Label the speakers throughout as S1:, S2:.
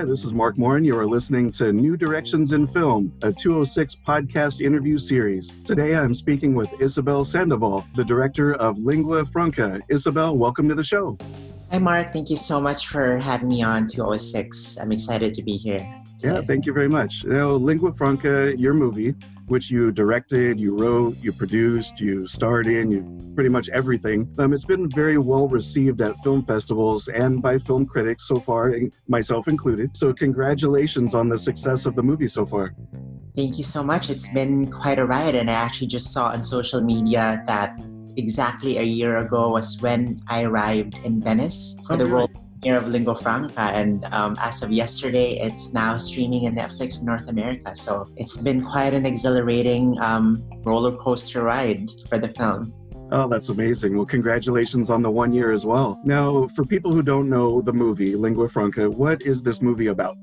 S1: Hi, this is Mark Morin. You are listening to New Directions in Film, a 206 podcast interview series. Today I'm speaking with Isabel Sandoval, the director of Lingua Franca. Isabel, welcome to the show.
S2: Hi, Mark. Thank you so much for having me on 206. I'm excited to be here.
S1: Today. Yeah, thank you very much. Now, Lingua Franca, your movie, which you directed, you wrote, you produced, you starred in, you pretty much everything. Um, it's been very well received at film festivals and by film critics so far, myself included. So, congratulations on the success of the movie so far.
S2: Thank you so much. It's been quite a ride, and I actually just saw on social media that exactly a year ago was when I arrived in Venice for the role year of Lingua Franca, and um, as of yesterday, it's now streaming in Netflix in North America. So it's been quite an exhilarating um, roller coaster ride for the film.
S1: Oh, that's amazing. Well, congratulations on the one year as well. Now, for people who don't know the movie, Lingua Franca, what is this movie about?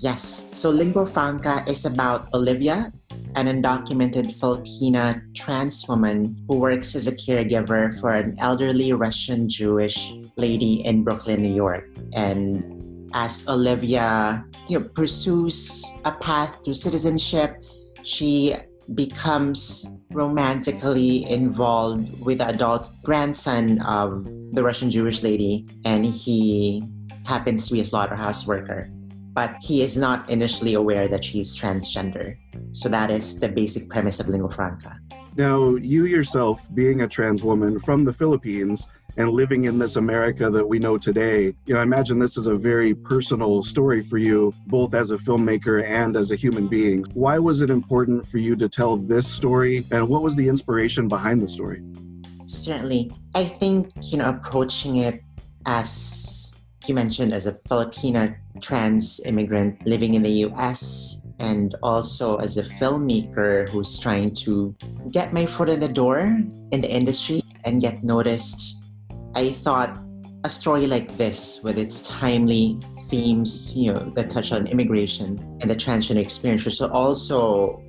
S2: Yes. So, Lingua Franca is about Olivia, an undocumented Filipina trans woman who works as a caregiver for an elderly Russian Jewish lady in Brooklyn, New York. And as Olivia you know, pursues a path to citizenship, she becomes romantically involved with the adult grandson of the Russian Jewish lady, and he happens to be a slaughterhouse worker. But he is not initially aware that she's transgender. So that is the basic premise of Lingua Franca.
S1: Now, you yourself, being a trans woman from the Philippines and living in this America that we know today, you know, I imagine this is a very personal story for you, both as a filmmaker and as a human being. Why was it important for you to tell this story, and what was the inspiration behind the story?
S2: Certainly. I think, you know, approaching it as you mentioned, as a Filipina trans immigrant living in the US and also as a filmmaker who's trying to get my foot in the door in the industry and get noticed, I thought a story like this, with its timely themes, you know, that touch on immigration and the transgender experience, which also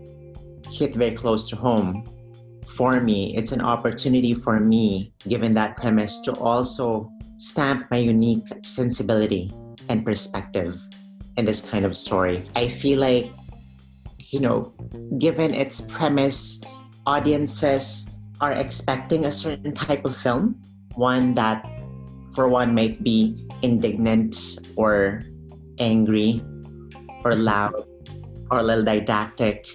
S2: hit very close to home. For me, it's an opportunity for me, given that premise, to also stamp my unique sensibility and perspective in this kind of story. I feel like you know, given its premise, audiences are expecting a certain type of film, one that, for one, might be indignant or angry or loud or a little didactic.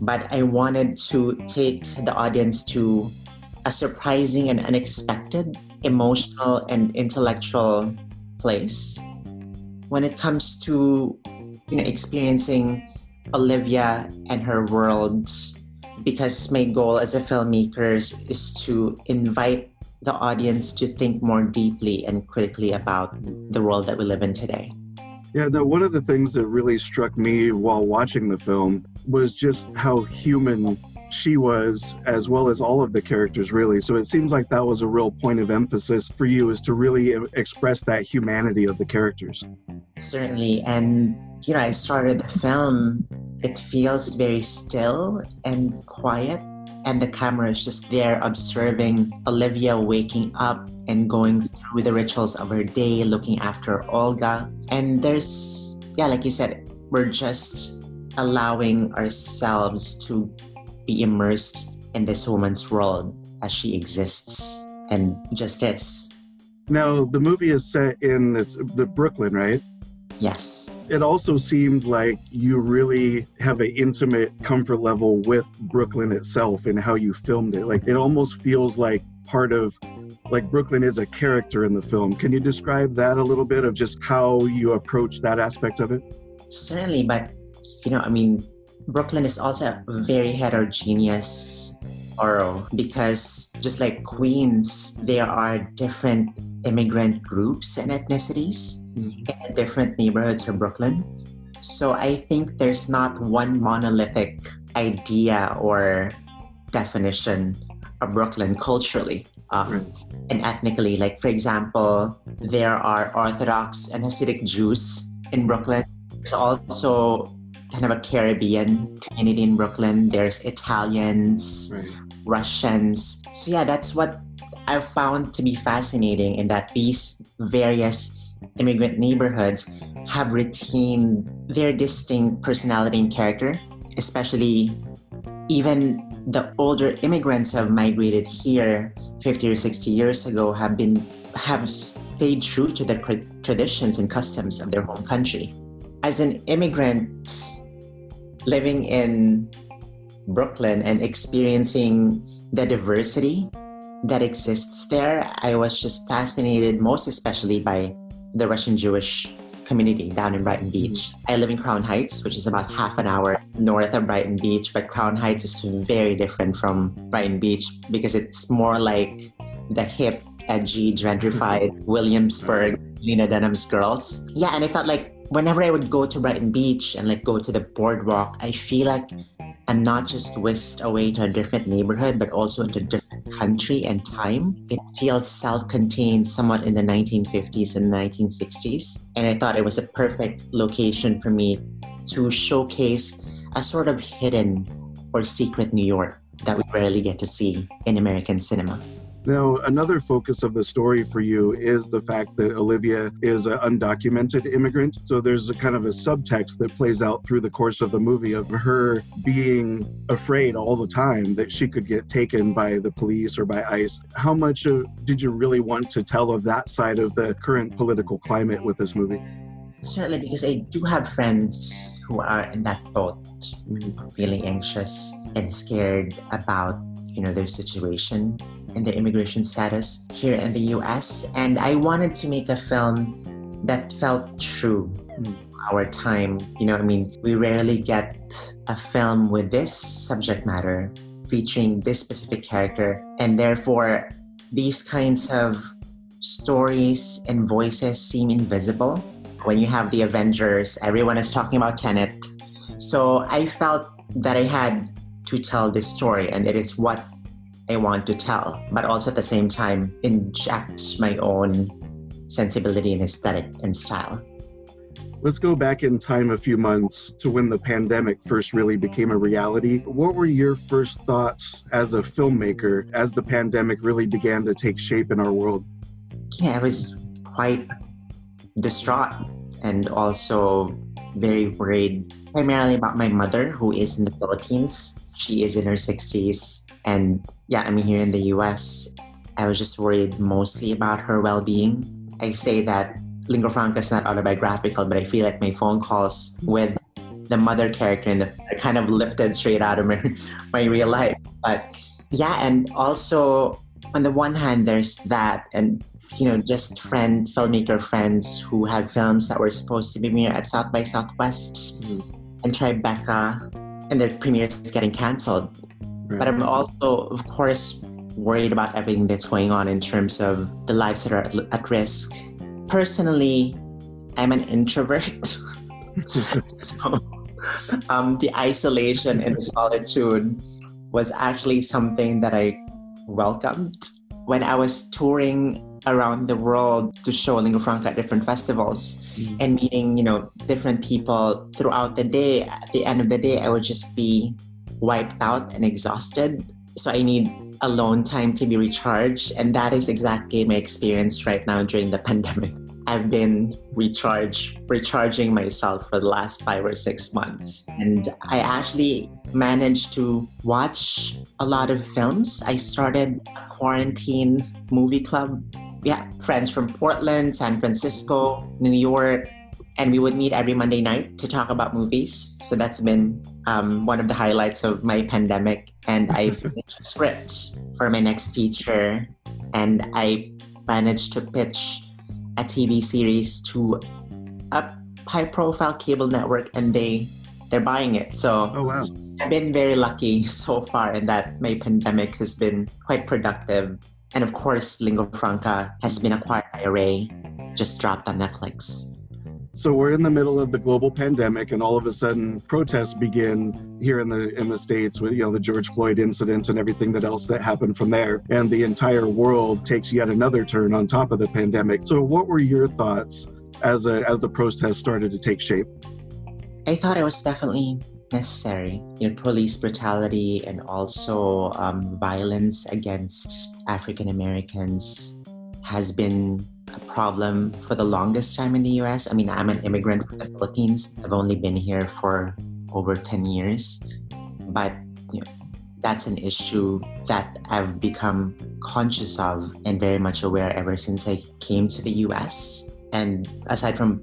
S2: But I wanted to take the audience to a surprising and unexpected emotional and intellectual place when it comes to you know experiencing Olivia and her world because my goal as a filmmaker is to invite the audience to think more deeply and critically about the world that we live in today.
S1: Yeah, no, one of the things that really struck me while watching the film was just how human she was, as well as all of the characters, really. So it seems like that was a real point of emphasis for you, is to really uh, express that humanity of the characters.
S2: Certainly. And, you know, I started the film, it feels very still and quiet. And the camera is just there observing Olivia waking up and going through the rituals of her day, looking after Olga. And there's, yeah, like you said, we're just allowing ourselves to be immersed in this woman's world as she exists and just is.
S1: Now, the movie is set in it's, the Brooklyn, right?
S2: Yes.
S1: It also seemed like you really have an intimate comfort level with Brooklyn itself and how you filmed it. Like it almost feels like part of like Brooklyn is a character in the film. Can you describe that a little bit of just how you approach that aspect of it?
S2: Certainly, but you know, I mean, Brooklyn is also a very heterogeneous borough because just like Queens, there are different immigrant groups and ethnicities mm-hmm. in different neighborhoods of Brooklyn. So I think there's not one monolithic idea or definition of Brooklyn culturally um, right. and ethnically. Like, for example, there are Orthodox and Hasidic Jews in Brooklyn. There's also kind of a Caribbean community in Brooklyn. There's Italians, right. Russians. So, yeah, that's what I've found to be fascinating in that these various immigrant neighborhoods have retained their distinct personality and character, especially even the older immigrants who have migrated here 50 or 60 years ago have been have stayed true to the traditions and customs of their home country. As an immigrant living in Brooklyn and experiencing the diversity that exists there, I was just fascinated, most especially by the Russian Jewish community down in Brighton Beach. I live in Crown Heights, which is about half an hour north of Brighton Beach, but Crown Heights is very different from Brighton Beach because it's more like the hip, edgy, gentrified Williamsburg, Lena Dunham's girls. Yeah, and I felt like whenever I would go to Brighton Beach and like go to the boardwalk, I feel like I'm not just whisked away to a different neighborhood, but also into a different country and time. It feels self contained somewhat in the 1950s and 1960s. And I thought it was a perfect location for me to showcase a sort of hidden or secret New York that we rarely get to see in American cinema.
S1: Now, another focus of the story for you is the fact that Olivia is an undocumented immigrant. So there's a kind of a subtext that plays out through the course of the movie of her being afraid all the time that she could get taken by the police or by ICE. How much did you really want to tell of that side of the current political climate with this movie?
S2: Certainly, because I do have friends who are in that boat, feeling anxious and scared about you know their situation and their immigration status here in the US. And I wanted to make a film that felt true to our time. You know, I mean, we rarely get a film with this subject matter featuring this specific character, and therefore, these kinds of stories and voices seem invisible. When you have the Avengers, everyone is talking about Tenet. So I felt that I had to tell this story, and it is what I want to tell, but also at the same time inject my own sensibility and aesthetic and style.
S1: Let's go back in time a few months to when the pandemic first really became a reality. What were your first thoughts as a filmmaker as the pandemic really began to take shape in our world?
S2: Yeah, I was quite distraught and also very worried, primarily about my mother, who is in the Philippines. She is in her 60s and yeah, I mean, here in the US, I was just worried mostly about her well being. I say that Lingua Franca is not autobiographical, but I feel like my phone calls with the mother character in the kind of lifted straight out of my, my real life. But yeah, and also on the one hand, there's that, and you know, just friend filmmaker friends who have films that were supposed to be premiere at South by Southwest mm-hmm. and Tribeca, and their premieres is getting canceled but I'm also, of course, worried about everything that's going on in terms of the lives that are at, at risk. Personally, I'm an introvert. so um, the isolation and the solitude was actually something that I welcomed. When I was touring around the world to show lingua franca at different festivals mm. and meeting, you know, different people throughout the day, at the end of the day, I would just be wiped out and exhausted. So I need alone time to be recharged. And that is exactly my experience right now during the pandemic. I've been recharge, recharging myself for the last five or six months. And I actually managed to watch a lot of films. I started a quarantine movie club. Yeah, friends from Portland, San Francisco, New York, and we would meet every Monday night to talk about movies. So that's been um, one of the highlights of my pandemic. And I finished a script for my next feature, and I managed to pitch a TV series to a high-profile cable network, and they they're buying it. So
S1: oh, wow.
S2: I've been very lucky so far in that my pandemic has been quite productive. And of course, Lingua Franca has been acquired by Array, just dropped on Netflix.
S1: So we're in the middle of the global pandemic, and all of a sudden protests begin here in the in the states with you know the George Floyd incidents and everything that else that happened from there, and the entire world takes yet another turn on top of the pandemic. So what were your thoughts as a, as the protests started to take shape?
S2: I thought it was definitely necessary. You know, police brutality and also um, violence against African Americans has been a problem for the longest time in the US. I mean, I'm an immigrant from the Philippines. I've only been here for over 10 years, but you know, that's an issue that I've become conscious of and very much aware ever since I came to the US. And aside from,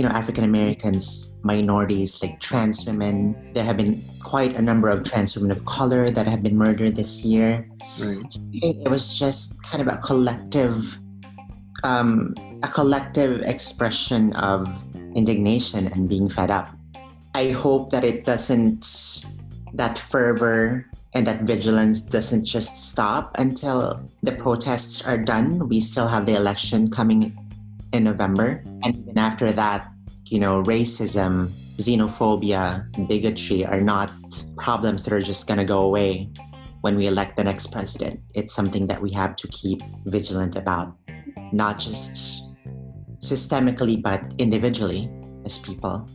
S2: you know, African Americans, minorities like trans women, there have been quite a number of trans women of color that have been murdered this year. Right. It was just kind of a collective, um, a collective expression of indignation and being fed up. I hope that it doesn't, that fervor and that vigilance doesn't just stop until the protests are done. We still have the election coming in November. And even after that, you know, racism, xenophobia, bigotry are not problems that are just going to go away when we elect the next president. It's something that we have to keep vigilant about, not just systemically, but individually as people.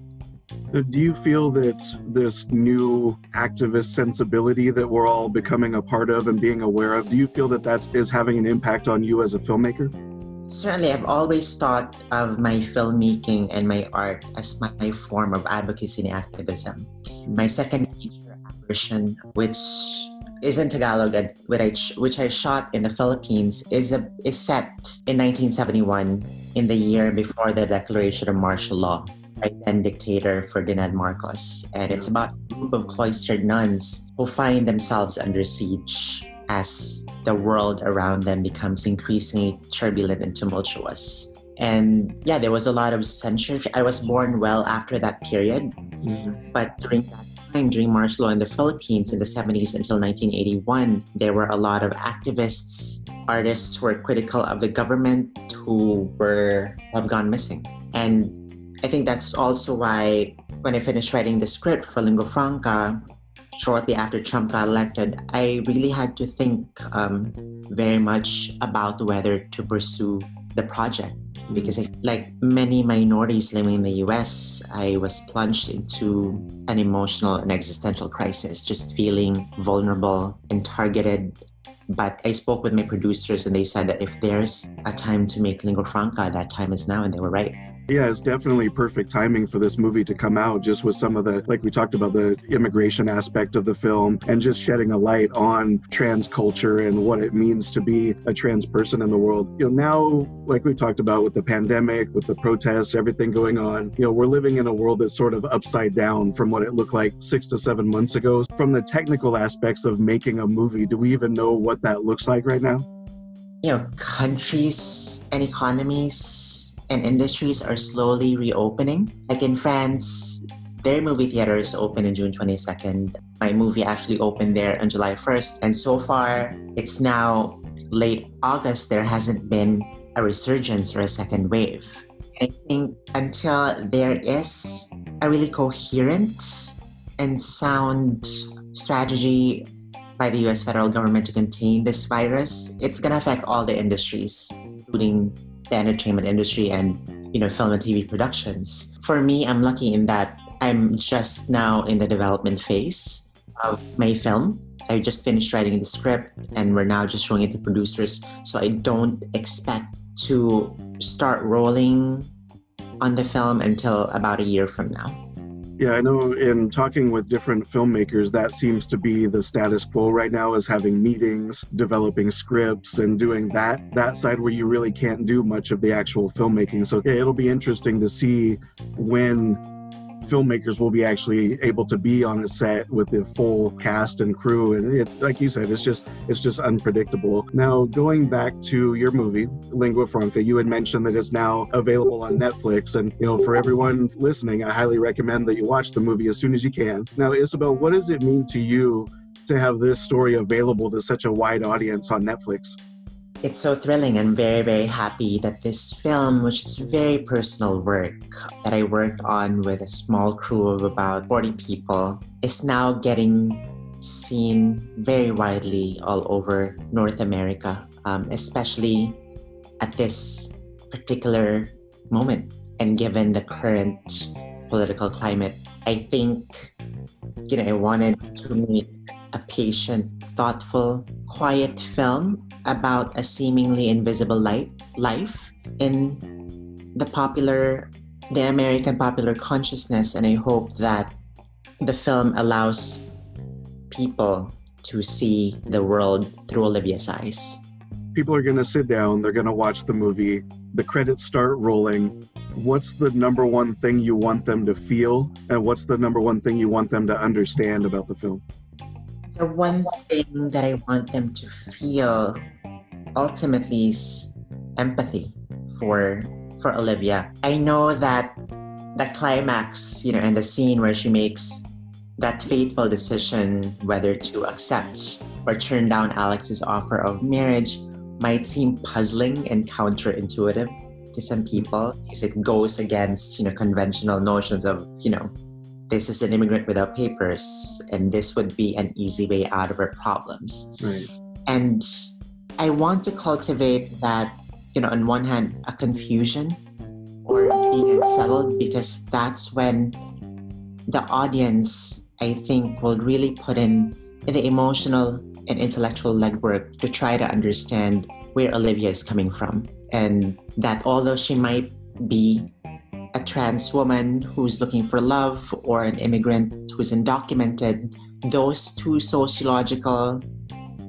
S1: Do you feel that this new activist sensibility that we're all becoming a part of and being aware of, do you feel that that is having an impact on you as a filmmaker?
S2: Certainly, I've always thought of my filmmaking and my art as my form of advocacy and activism. My second feature, which is in Tagalog, and which I shot in the Philippines, is a, is set in 1971, in the year before the declaration of martial law by then dictator Ferdinand Marcos. And it's about a group of cloistered nuns who find themselves under siege as the world around them becomes increasingly turbulent and tumultuous. And yeah, there was a lot of censorship. I was born well after that period, mm-hmm. but during that time, during martial law in the Philippines in the 70s until 1981, there were a lot of activists, artists who were critical of the government who were have gone missing. And I think that's also why when I finished writing the script for Lingua Franca, shortly after Trump got elected, I really had to think um, very much about whether to pursue the project. Because, I, like many minorities living in the US, I was plunged into an emotional and existential crisis, just feeling vulnerable and targeted. But I spoke with my producers, and they said that if there's a time to make lingua franca, that time is now, and they were right.
S1: Yeah, it's definitely perfect timing for this movie to come out, just with some of the, like we talked about, the immigration aspect of the film and just shedding a light on trans culture and what it means to be a trans person in the world. You know, now, like we talked about with the pandemic, with the protests, everything going on, you know, we're living in a world that's sort of upside down from what it looked like six to seven months ago. From the technical aspects of making a movie, do we even know what that looks like right now?
S2: You know, countries and economies and industries are slowly reopening. Like in France, their movie theaters open in June 22nd. My movie actually opened there on July 1st. And so far, it's now late August. There hasn't been a resurgence or a second wave. I think until there is a really coherent and sound strategy by the US federal government to contain this virus, it's going to affect all the industries, including the entertainment industry and you know film and TV productions. For me, I'm lucky in that I'm just now in the development phase of my film. I just finished writing the script and we're now just showing it to producers. So I don't expect to start rolling on the film until about a year from now.
S1: Yeah, I know in talking with different filmmakers, that seems to be the status quo right now is having meetings, developing scripts and doing that that side where you really can't do much of the actual filmmaking. So it'll be interesting to see when filmmakers will be actually able to be on a set with the full cast and crew. And it's like you said it's just it's just unpredictable. Now going back to your movie lingua franca you had mentioned that it's now available on netflix. And you know for everyone listening i highly recommend that you watch the movie as soon as you can. Now isabel what does it mean to you to have this story available to such a wide audience on netflix
S2: it's so thrilling. I'm very, very happy that this film, which is very personal work that I worked on with a small crew of about 40 people, is now getting seen very widely all over North America, um, especially at this particular moment. And given the current political climate, I think, you know, I wanted to make a patient, thoughtful, quiet film about a seemingly invisible light, life in the popular, the American popular consciousness. And I hope that the film allows people to see the world through Olivia's eyes.
S1: People are going to sit down, they're going to watch the movie, the credits start rolling. What's the number one thing you want them to feel? And what's the number one thing you want them to understand about the film?
S2: The one thing that I want them to feel ultimately is empathy for for Olivia. I know that the climax, you know, and the scene where she makes that fateful decision whether to accept or turn down Alex's offer of marriage might seem puzzling and counterintuitive to some people because it goes against, you know, conventional notions of, you know, this is an immigrant without papers and this would be an easy way out of her problems.
S1: Right.
S2: And I want to cultivate that, you know, on one hand, a confusion or being unsettled because that's when the audience, I think, will really put in the emotional and intellectual legwork to try to understand where Olivia is coming from. And that although she might be a trans woman who's looking for love or an immigrant who's undocumented, those two sociological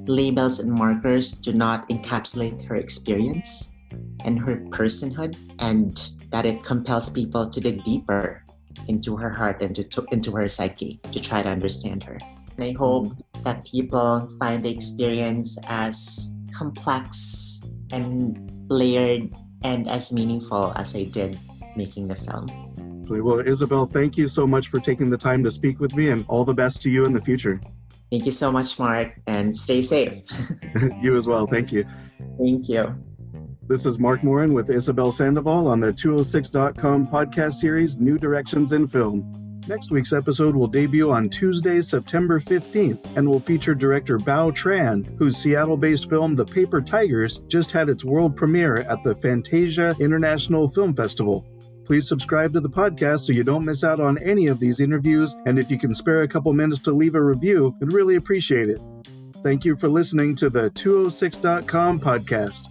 S2: labels and markers do not encapsulate her experience and her personhood, and that it compels people to dig deeper into her heart and to, to, into her psyche to try to understand her. And I hope mm-hmm. that people find the experience as complex and layered and as meaningful as I did making the film.
S1: Well, Isabel, thank you so much for taking the time to speak with me and all the best to you in the future.
S2: Thank you so much, Mark, and stay safe.
S1: you as well. Thank you.
S2: Thank you.
S1: This is Mark Morin with Isabel Sandoval on the 206.com podcast series New Directions in Film. Next week's episode will debut on Tuesday, September 15th, and will feature director Bao Tran, whose Seattle based film The Paper Tigers just had its world premiere at the Fantasia International Film Festival. Please subscribe to the podcast so you don't miss out on any of these interviews. And if you can spare a couple minutes to leave a review, we'd really appreciate it. Thank you for listening to the 206.com podcast.